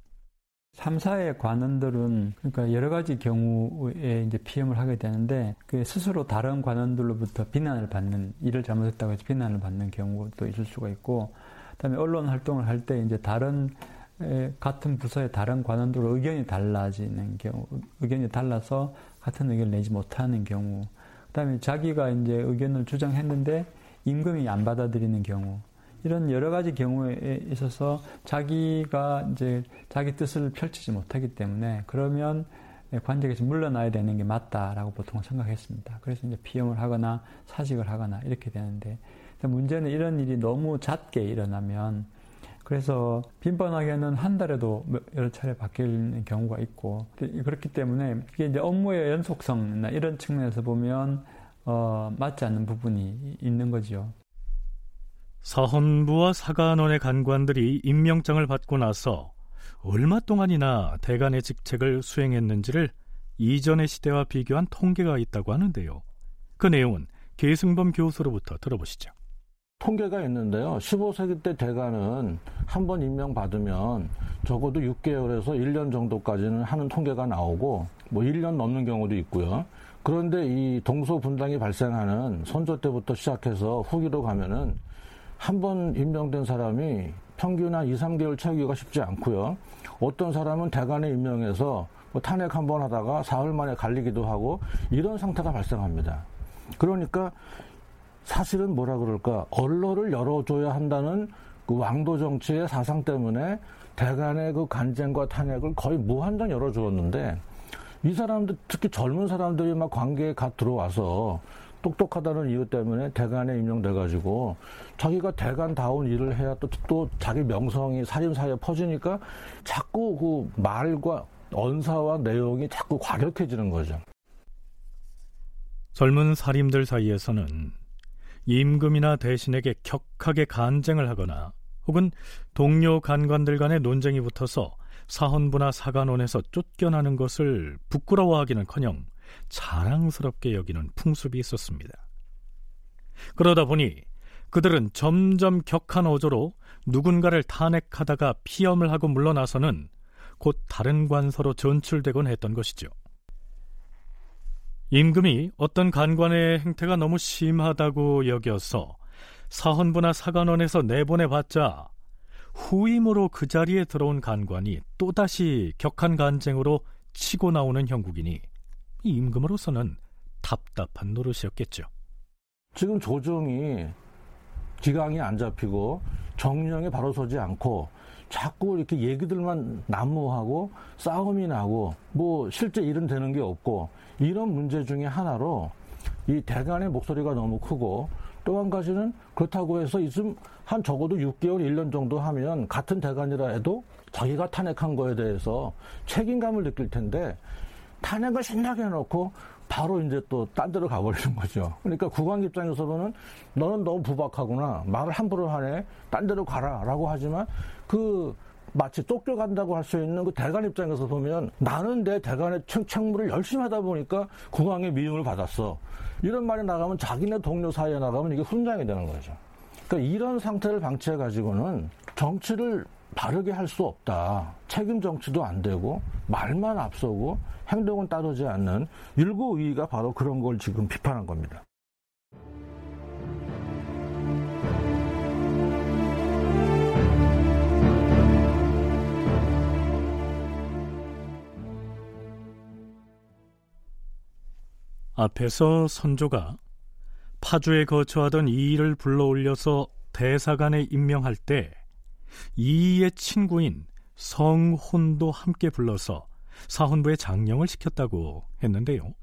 3사의 관원들은 그러니까 여러 가지 경우에 이제 피험을 하게 되는데 그 스스로 다른 관원들로부터 비난을 받는 일을 잘못했다고 해서 비난을 받는 경우도 있을 수가 있고 그다음에 언론 활동을 할 때 이제 다른 같은 부서의 다른 관원들로 의견이 달라지는 경우 의견이 달라서 같은 의견을 내지 못하는 경우 그다음에 자기가 이제 의견을 주장했는데 임금이 안 받아들이는 경우 이런 여러 가지 경우에 있어서 자기가 이제 자기 뜻을 펼치지 못하기 때문에 그러면 관직에서 물러나야 되는 게 맞다라고 보통 생각했습니다. 그래서 이제 피험을 하거나 사직을 하거나 이렇게 되는데 문제는 이런 일이 너무 잦게 일어나면 그래서 빈번하게는 한 달에도 여러 차례 바뀌는 경우가 있고 그렇기 때문에 이게 이제 업무의 연속성이나 이런 측면에서 보면 어, 맞지 않는 부분이 있는 거죠. 사헌부와 사관원의 간관들이 임명장을 받고 나서 얼마 동안이나 대간의 직책을 수행했는지를 이전의 시대와 비교한 통계가 있다고 하는데요. 그 내용은 계승범 교수로부터 들어보시죠. 통계가 있는데요. 15세기 때 대간은 한번 임명받으면 적어도 6개월에서 1년 정도까지는 하는 통계가 나오고 뭐 1년 넘는 경우도 있고요. 그런데 이 동서 분당이 발생하는 선조 때부터 시작해서 후기로 가면은 한 번 임명된 사람이 평균 한 2, 3개월 채우기가 쉽지 않고요. 어떤 사람은 대관에 임명해서 뭐 탄핵 한 번 하다가 사흘 만에 갈리기도 하고 이런 상태가 발생합니다. 그러니까 사실은 뭐라 그럴까 언론을 열어줘야 한다는 그 왕도 정치의 사상 때문에 대간의 그 간쟁과 탄핵을 거의 무한정 열어주었는데 이 사람들 특히 젊은 사람들이 막 관계에 갓 들어와서 똑똑하다는 이유 때문에 대간에 임명돼가지고 자기가 대간다운 일을 해야 또, 또 자기 명성이 살인사에 퍼지니까 자꾸 그 말과 언사와 내용이 자꾸 과격해지는 거죠. 젊은 사림들 사이에서는 임금이나 대신에게 격하게 간쟁을 하거나 혹은 동료 간관들 간의 논쟁이 붙어서 사헌부나 사관원에서 쫓겨나는 것을 부끄러워하기는커녕 자랑스럽게 여기는 풍습이 있었습니다. 그러다 보니 그들은 점점 격한 어조로 누군가를 탄핵하다가 피험을 하고 물러나서는 곧 다른 관서로 전출되곤 했던 것이죠. 임금이 어떤 간관의 행태가 너무 심하다고 여겨서 사헌부나 사관원에서 내보내봤자 후임으로 그 자리에 들어온 간관이 또다시 격한 간쟁으로 치고 나오는 형국이니 임금으로서는 답답한 노릇이었겠죠. 지금 조정이 기강이 안 잡히고 정령에 바로 서지 않고 자꾸 이렇게 얘기들만 난무하고 싸움이 나고 뭐 실제 일은 되는 게 없고 이런 문제 중에 하나로 이 대간의 목소리가 너무 크고 또 한 가지는 그렇다고 해서 있음 한 적어도 6개월, 1년 정도 하면 같은 대간이라 해도 자기가 탄핵한 거에 대해서 책임감을 느낄 텐데 탄핵을 신나게 해놓고 바로 이제 또 딴 데로 가버리는 거죠. 그러니까 국왕 입장에서 보면 너는 너무 부박하구나. 말을 함부로 하네. 딴 데로 가라. 라고 하지만 그 마치 쫓겨간다고 할 수 있는 그 대관 입장에서 보면 나는 내 대관의 책무를 열심히 하다 보니까 국왕의 미움을 받았어. 이런 말이 나가면 자기네 동료 사이에 나가면 이게 훈장이 되는 거죠. 그러니까 이런 상태를 방치해 가지고는 정치를 바르게 할 수 없다. 책임 정치도 안 되고 말만 앞서고 행동은 따르지 않는 율고의가 바로 그런 걸 지금 비판한 겁니다. 앞에서 선조가 파주에 거처하던 이의를 불러올려서 대사관에 임명할 때 이의의 친구인 성혼도 함께 불러서 사헌부에 장령을 시켰다고 했는데요.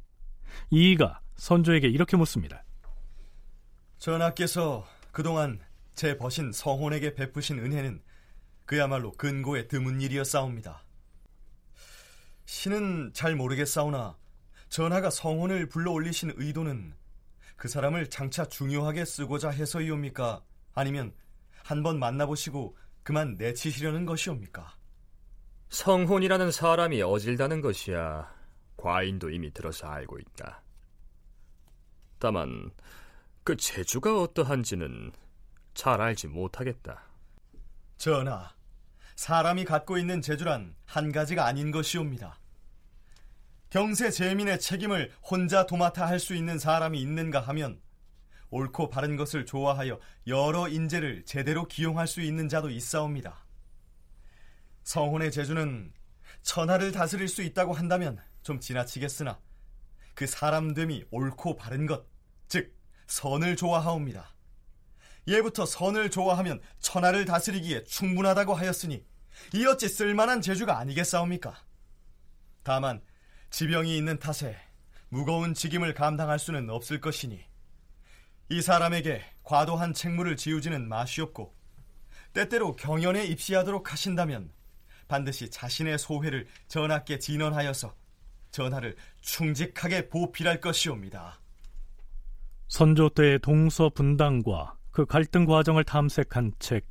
이의가 선조에게 이렇게 묻습니다. 전하께서 그동안 제 버신 성혼에게 베푸신 은혜는 그야말로 근고에 드문 일이었사옵니다. 신은 잘 모르겠사오나 전하가 성혼을 불러 올리신 의도는 그 사람을 장차 중요하게 쓰고자 해서이옵니까? 아니면 한번 만나보시고 그만 내치시려는 것이옵니까? 성혼이라는 사람이 어질다는 것이야 과인도 이미 들어서 알고 있다. 다만 그 재주가 어떠한지는 잘 알지 못하겠다. 전하, 사람이 갖고 있는 재주란 한 가지가 아닌 것이옵니다. 경세 재민의 책임을 혼자 도맡아 할 수 있는 사람이 있는가 하면 옳고 바른 것을 좋아하여 여러 인재를 제대로 기용할 수 있는 자도 있사옵니다. 성혼의 재주는 천하를 다스릴 수 있다고 한다면 좀 지나치겠으나 그 사람됨이 옳고 바른 것, 즉 선을 좋아하옵니다. 예부터 선을 좋아하면 천하를 다스리기에 충분하다고 하였으니 이 어찌 쓸만한 재주가 아니겠사옵니까? 다만 지병이 있는 탓에 무거운 직임을 감당할 수는 없을 것이니 이 사람에게 과도한 책무를 지우지는 마시옵고 때때로 경연에 입시하도록 하신다면 반드시 자신의 소회를 전하께 진언하여서 전하를 충직하게 보필할 것이옵니다. 선조 때의 동서 분당과 그 갈등 과정을 탐색한 책,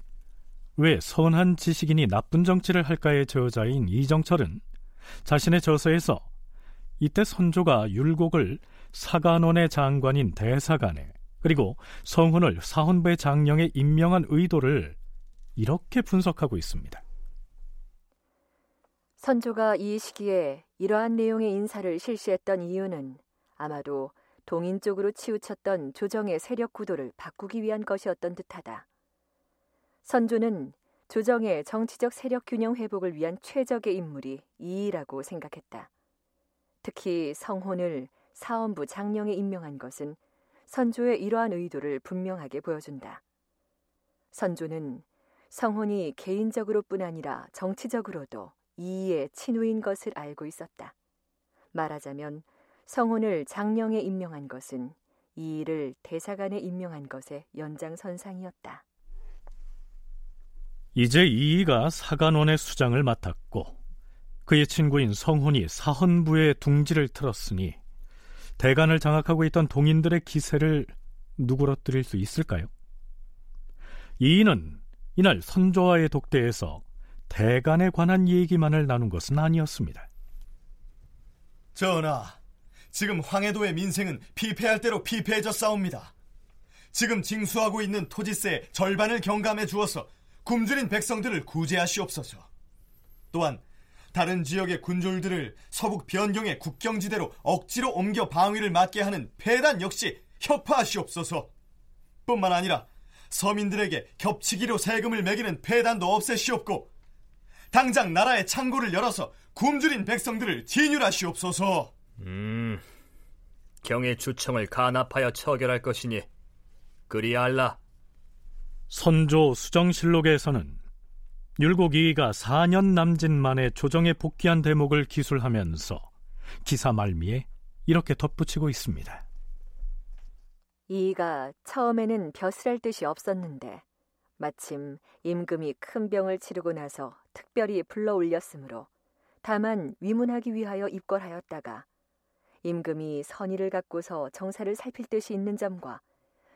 왜 선한 지식인이 나쁜 정치를 할까의 저자인 이정철은 자신의 저서에서 이때 선조가 율곡을 사관원의 장관인 대사관에 그리고 성훈을 사헌부의 장령에 임명한 의도를 이렇게 분석하고 있습니다. 선조가 이 시기에 이러한 내용의 인사를 실시했던 이유는 아마도 동인 쪽으로 치우쳤던 조정의 세력 구도를 바꾸기 위한 것이었던 듯하다. 선조는 조정의 정치적 세력 균형 회복을 위한 최적의 인물이 이이라고 생각했다. 특히 성혼을 사원부 장령에 임명한 것은 선조의 이러한 의도를 분명하게 보여준다. 선조는 성혼이 개인적으로뿐 아니라 정치적으로도 이의의 친우인 것을 알고 있었다. 말하자면 성혼을 장령에 임명한 것은 이의를 대사관에 임명한 것의 연장선상이었다. 이제 이의가 사관원의 수장을 맡았고 그의 친구인 성훈이 사헌부의 둥지를 틀었으니 대간을 장악하고 있던 동인들의 기세를 누그러뜨릴 수 있을까요? 이인은 이날 선조와의 독대에서 대간에 관한 얘기만을 나눈 것은 아니었습니다. 전하, 지금 황해도의 민생은 피폐할 대로 피폐해졌사옵니다. 지금 징수하고 있는 토지세 절반을 경감해 주어서 굶주린 백성들을 구제하시옵소서. 또한 다른 지역의 군졸들을 서북 변경의 국경지대로 억지로 옮겨 방위를 맡게 하는 폐단 역시 혁파하시옵소서. 뿐만 아니라 서민들에게 겹치기로 세금을 매기는 폐단도 없애시옵고 당장 나라의 창고를 열어서 굶주린 백성들을 진율하시옵소서. 음, 경의 주청을 간합하여 처결할 것이니 그리할라. 선조 수정실록에서는 율곡이가 4년 남짓 만에 조정에 복귀한 대목을 기술하면서 기사 말미에 이렇게 덧붙이고 있습니다. 이가 처음에는 벼슬할 뜻이 없었는데 마침 임금이 큰 병을 치르고 나서 특별히 불러 올렸으므로 다만 위문하기 위하여 입궐하였다가 임금이 선의를 갖고서 정사를 살필 뜻이 있는 점과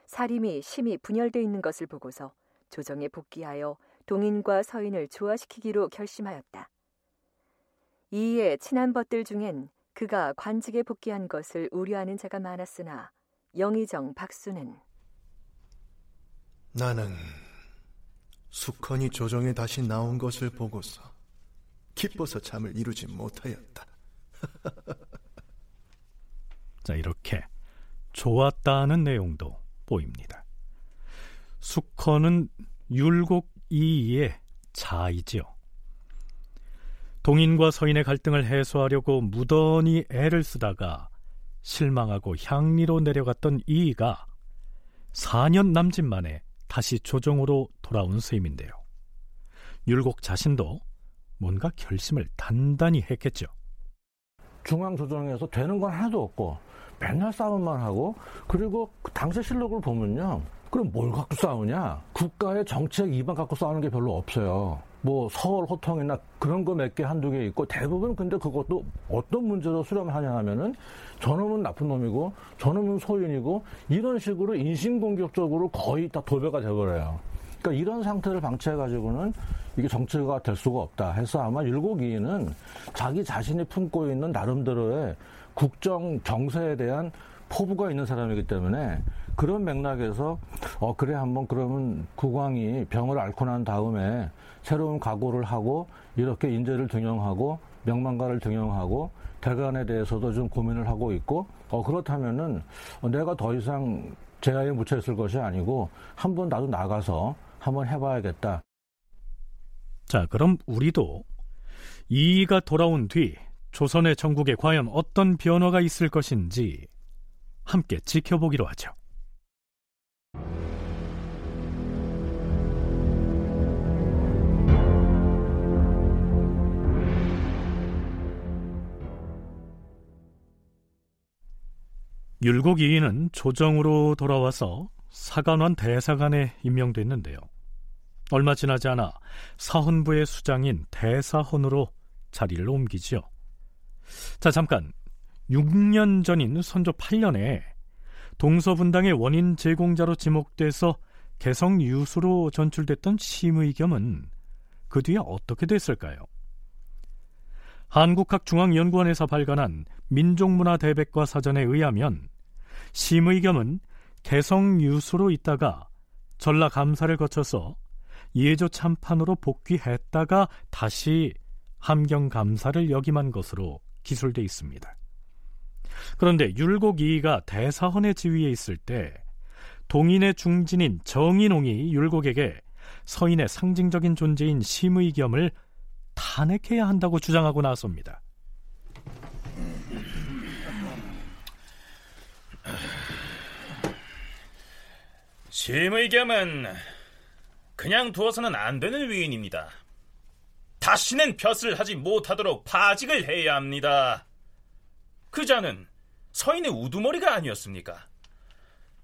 사림이 심히 분열되어 있는 것을 보고서 조정에 복귀하여 동인과 서인을 조화시키기로 결심하였다. 이에 친한 벗들 중엔 그가 관직에 복귀한 것을 우려하는 자가 많았으나 영의정 박수는 나는 숙헌이 조정에 다시 나온 것을 보고서 기뻐서 잠을 이루지 못하였다. 자, 이렇게 좋았다는 내용도 보입니다. 숙헌은 율곡 이의 자이지요. 동인과 서인의 갈등을 해소하려고 무던히 애를 쓰다가 실망하고 향리로 내려갔던 이이가 4년 남짓 만에 다시 조정으로 돌아온 셈인데요. 율곡 자신도 뭔가 결심을 단단히 했겠죠. 중앙조정에서 되는 건 하나도 없고 맨날 싸움만 하고 그리고 그 당시 실록을 보면요. 그럼 뭘 갖고 싸우냐? 국가의 정책 이반 갖고 싸우는 게 별로 없어요. 뭐 서울 호통이나 그런 거 몇 개 한두 개 있고 대부분 근데 그것도 어떤 문제로 수렴하냐 하면은 저놈은 나쁜 놈이고 저놈은 소인이고 이런 식으로 인신공격적으로 거의 다 도배가 돼버려요. 그러니까 이런 상태를 방치해가지고는 이게 정치가 될 수가 없다 해서 아마 율곡이인은 자기 자신이 품고 있는 나름대로의 국정 정세에 대한 포부가 있는 사람이기 때문에 그런 맥락에서 어 그래 한번 그러면 국왕이 병을 앓고 난 다음에 새로운 각오를 하고 이렇게 인재를 등용하고 명망가를 등용하고 대관에 대해서도 좀 고민을 하고 있고 어 그렇다면은 내가 더 이상 제야에 묻혀 있을 것이 아니고 한번 나도 나가서 한번 해봐야겠다. 자, 그럼 우리도 이이가 돌아온 뒤 조선의 전국에 과연 어떤 변화가 있을 것인지 함께 지켜보기로 하죠. 율곡이인은 조정으로 돌아와서 사관원 대사관에 임명됐는데요. 얼마 지나지 않아 사헌부의 수장인 대사헌으로 자리를 옮기지요. 자, 잠깐. 6년 전인 선조 8년에 동서분당의 원인 제공자로 지목돼서 개성 유수로 전출됐던 심의겸은 그 뒤에 어떻게 됐을까요? 한국학중앙연구원에서 발간한 민족문화대백과 사전에 의하면 심의겸은 개성 유수로 있다가 전라 감사를 거쳐서 예조 참판으로 복귀했다가 다시 함경 감사를 역임한 것으로 기술돼 있습니다. 그런데 율곡 이이가 대사헌의 지위에 있을 때 동인의 중진인 정인홍이 율곡에게 서인의 상징적인 존재인 심의겸을 탄핵해야 한다고 주장하고 나섭니다. 심의겸은 그냥 두어서는 안 되는 위인입니다. 다시는 벼슬 하지 못하도록 파직을 해야 합니다. 그 자는 서인의 우두머리가 아니었습니까?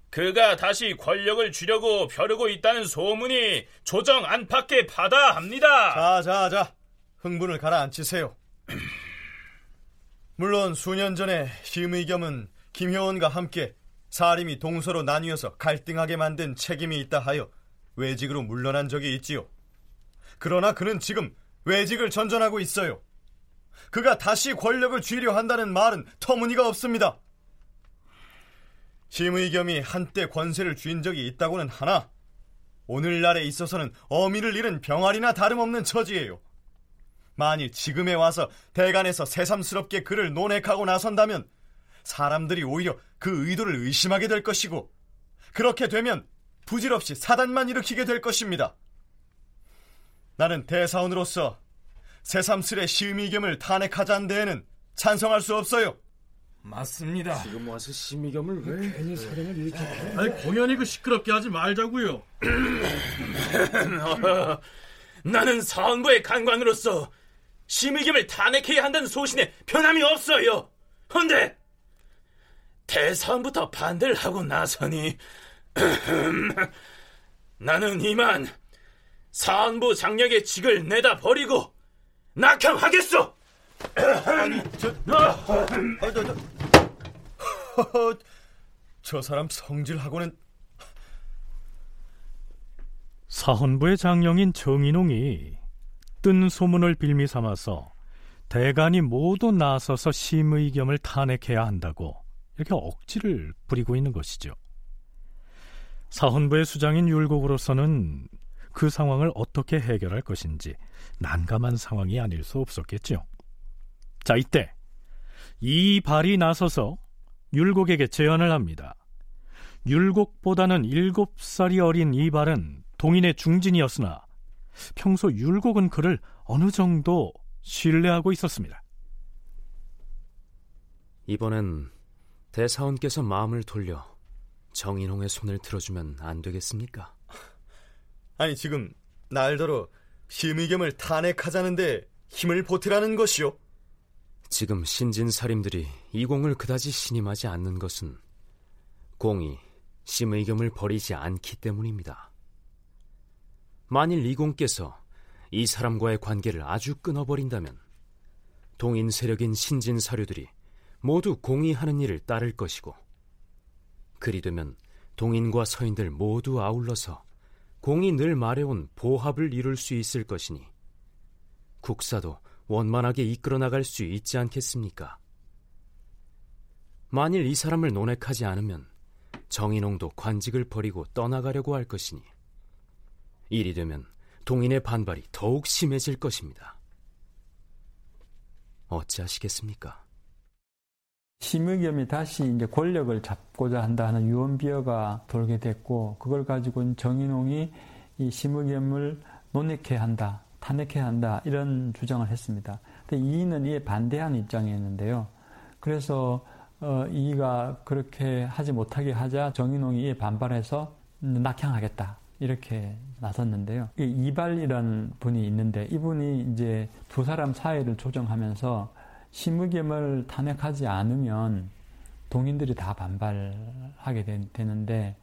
그가 다시 권력을 주려고 벼르고 있다는 소문이 조정 안팎에 받아 합니다. 자, 자, 자. 흥분을 가라앉히세요. 물론 수년 전에 심의겸은 김효원과 함께 사림이 동서로 나뉘어서 갈등하게 만든 책임이 있다 하여 외직으로 물러난 적이 있지요. 그러나 그는 지금 외직을 전전하고 있어요. 그가 다시 권력을 쥐려 한다는 말은 터무니가 없습니다. 심의겸이 한때 권세를 쥔 적이 있다고는 하나 오늘날에 있어서는 어미를 잃은 병아리나 다름없는 처지예요. 만일 지금에 와서 대간에서 새삼스럽게 그를 논핵하고 나선다면 사람들이 오히려 그 의도를 의심하게 될 것이고 그렇게 되면 부질없이 사단만 일으키게 될 것입니다. 나는 대사원으로서 새삼스레 심의겸을 탄핵하자는 데에는 찬성할 수 없어요. 맞습니다. 지금 와서 심의겸을 왜 괜히 사령을 이렇게 아니 공연이 그 시끄럽게 하지 말자고요. 나는 사원부의 간관으로서 심의겸을 탄핵해야 한다는 소신에 변함이 없어요. 헌데 대사원부터 반대를 하고 나서니 나는 이만 사원부 장력의 직을 내다 버리고 낙향하겠소. 아니 저, 아, 저, 저, 저 사람 성질하고는 사헌부의 장령인 정인홍이 뜬 소문을 빌미 삼아서 대간이 모두 나서서 심의겸을 탄핵해야 한다고 이렇게 억지를 부리고 있는 것이죠. 사헌부의 수장인 율곡으로서는 그 상황을 어떻게 해결할 것인지 난감한 상황이 아닐 수 없었겠죠. 자, 이때 이 발이 나서서 율곡에게 제안을 합니다. 율곡보다는 일곱 살이 어린 이 발은 동인의 중진이었으나 평소 율곡은 그를 어느 정도 신뢰하고 있었습니다. 이번엔 대사원께서 마음을 돌려 정인홍의 손을 들어주면 안 되겠습니까? 아니 지금 날더러 심의겸을 탄핵하자는데 힘을 보태라는 것이오. 지금 신진 사림들이 이 공을 그다지 신임하지 않는 것은 공이 심의겸을 버리지 않기 때문입니다. 만일 이 공께서 이 사람과의 관계를 아주 끊어버린다면 동인 세력인 신진 사료들이 모두 공이 하는 일을 따를 것이고 그리 되면 동인과 서인들 모두 아울러서 공이 늘 말해온 보합을 이룰 수 있을 것이니 국사도 원만하게 이끌어 나갈 수 있지 않겠습니까? 만일 이 사람을 논핵하지 않으면 정인홍도 관직을 버리고 떠나가려고 할 것이니 일이 되면 동인의 반발이 더욱 심해질 것입니다. 어찌하시겠습니까? 심의겸이 다시 이제 권력을 잡고자 한다는 유언비어가 돌게 됐고 그걸 가지고 정인홍이 이 심의겸을 논익해야 한다, 탄핵해야 한다 이런 주장을 했습니다. 근데 이는 이에 반대하는 입장이었는데요. 그래서 어, 이가 그렇게 하지 못하게 하자 정인홍이 이에 반발해서 낙향하겠다 이렇게 나섰는데요. 이발이라는 분이 있는데 이분이 이제 두 사람 사이를 조정하면서 심의겸을 탄핵하지 않으면 동인들이 다 반발하게 되, 는데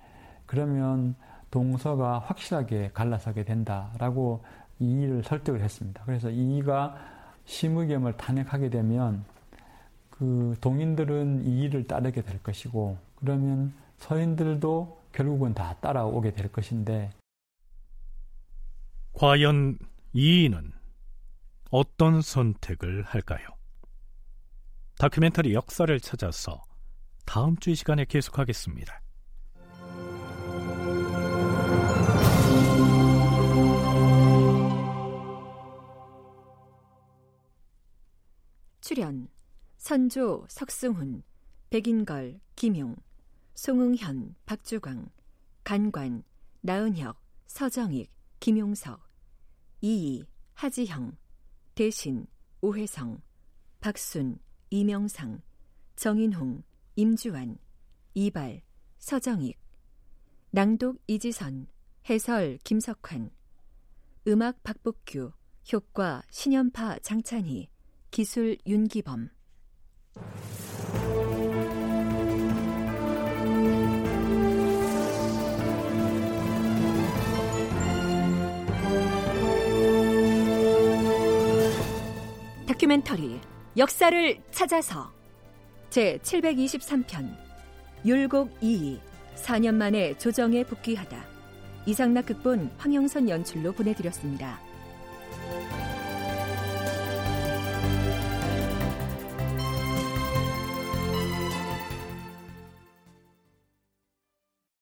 그러면 동서가 확실하게 갈라서게 된다라고 이의를 설득을 했습니다. 그래서 이의가 심의겸을 탄핵하게 되면 그 동인들은 이의를 따르게 될 것이고 그러면 서인들도 결국은 다 따라오게 될 것인데 과연 이인은 어떤 선택을 할까요? 다큐멘터리 역사를 찾아서 다음 주 이 시간에 계속하겠습니다. 출연 선조 석승훈 백인걸 김용 송응현 박주광 간관 나은혁 서정익 김용석 이희 하지형 대신 오혜성 박순 이명상 정인홍 임주환 이발 서정익 낭독 이지선 해설 김석환 음악 박복규 효과 신연파 장찬희 기술 윤기범. 다큐멘터리 역사를 찾아서 제 723편 율곡 2 4년 만에 조정에 복귀하다 이상락 극본 황영선 연출로 보내드렸습니다.